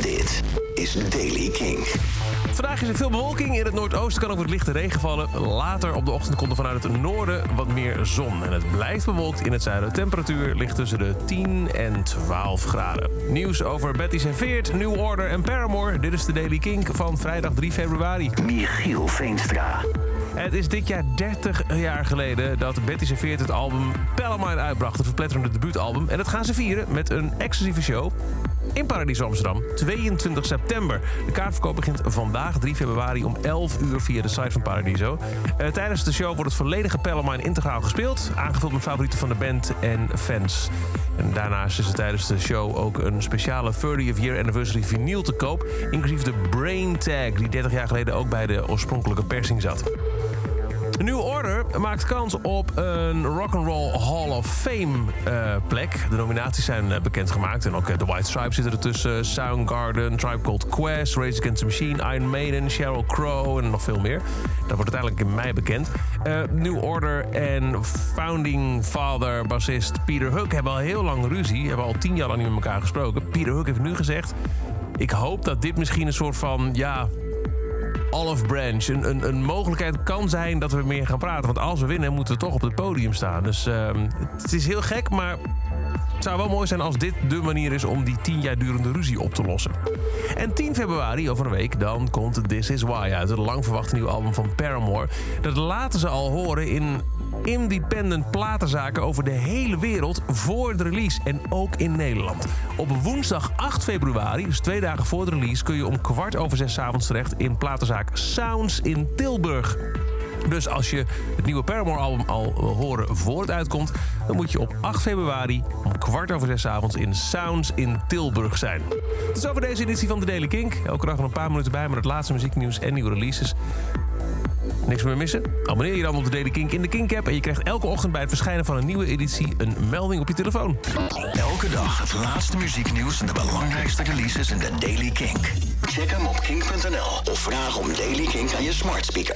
Dit is Daily King. Vandaag is er veel bewolking. In het noordoosten kan ook wat lichte regen vallen. Later op de ochtend komt er vanuit het noorden wat meer zon. En het blijft bewolkt in het zuiden. De temperatuur ligt tussen de 10 en 12 graden. Nieuws over Betty Serveert, New Order en Paramore. Dit is de Daily King van vrijdag 3 februari. Michiel Veenstra. Het is dit jaar 30 jaar geleden dat Betty Serveert het album Palomine uitbracht. Het verpletterende debuutalbum. En dat gaan ze vieren met een exclusieve show in Paradiso Amsterdam, 22 september. De kaartverkoop begint vandaag, 3 februari, om 11 uur via de site van Paradiso. Uh, tijdens de show wordt het volledige Palomine integraal gespeeld, aangevuld met favorieten van de band en fans. En daarnaast is er tijdens de show ook een speciale 30th Year Anniversary vinyl te koop, inclusief de Brain Tag, die 30 jaar geleden ook bij de oorspronkelijke persing zat. New Order maakt kans op een Rock'n'Roll Hall of Fame uh, plek. De nominaties zijn uh, bekendgemaakt. En ook uh, The White Stripes zitten ertussen. Soundgarden, Tribe Called Quest, Rage Against the Machine, Iron Maiden, Sheryl Crow en nog veel meer. Dat wordt uiteindelijk in mei bekend. New Order en founding father, bassist Peter Hook hebben al heel lang ruzie. Hebben al tien jaar lang niet met elkaar gesproken. Peter Hook heeft nu gezegd... Ik hoop dat dit misschien een soort van... ja, olive branch. Een, een, een, mogelijkheid kan zijn dat we meer gaan praten. Want als we winnen, moeten we toch op het podium staan. Dus uh, het is heel gek, maar het zou wel mooi zijn als dit de manier is om die tien jaar durende ruzie op te lossen. En 10 februari, over een week, dan komt This Is Why uit. Het lang verwachte nieuwe album van Paramore. Dat laten ze al horen in independent platenzaken over de hele wereld voor de release. En ook in Nederland. Op woensdag 8 februari, dus twee dagen voor de release... kun je om kwart over zes avonds terecht in platenzaak Sounds in Tilburg. Dus als je het nieuwe Paramore-album al wil horen voor het uitkomt... dan moet je op 8 februari om kwart over zes avonds in Sounds in Tilburg zijn. Tot zover deze editie van de Daily Kink. Elke dag een paar minuten bij met het laatste muzieknieuws en nieuwe releases. Niks meer missen? Abonneer je dan op de Daily Kink in de Kink-app... en je krijgt elke ochtend bij het verschijnen van een nieuwe editie... een melding op je telefoon. Elke dag het laatste muzieknieuws en de belangrijkste releases in de Daily Kink. Check hem op kink.nl of vraag om Daily Kink aan je smart speaker.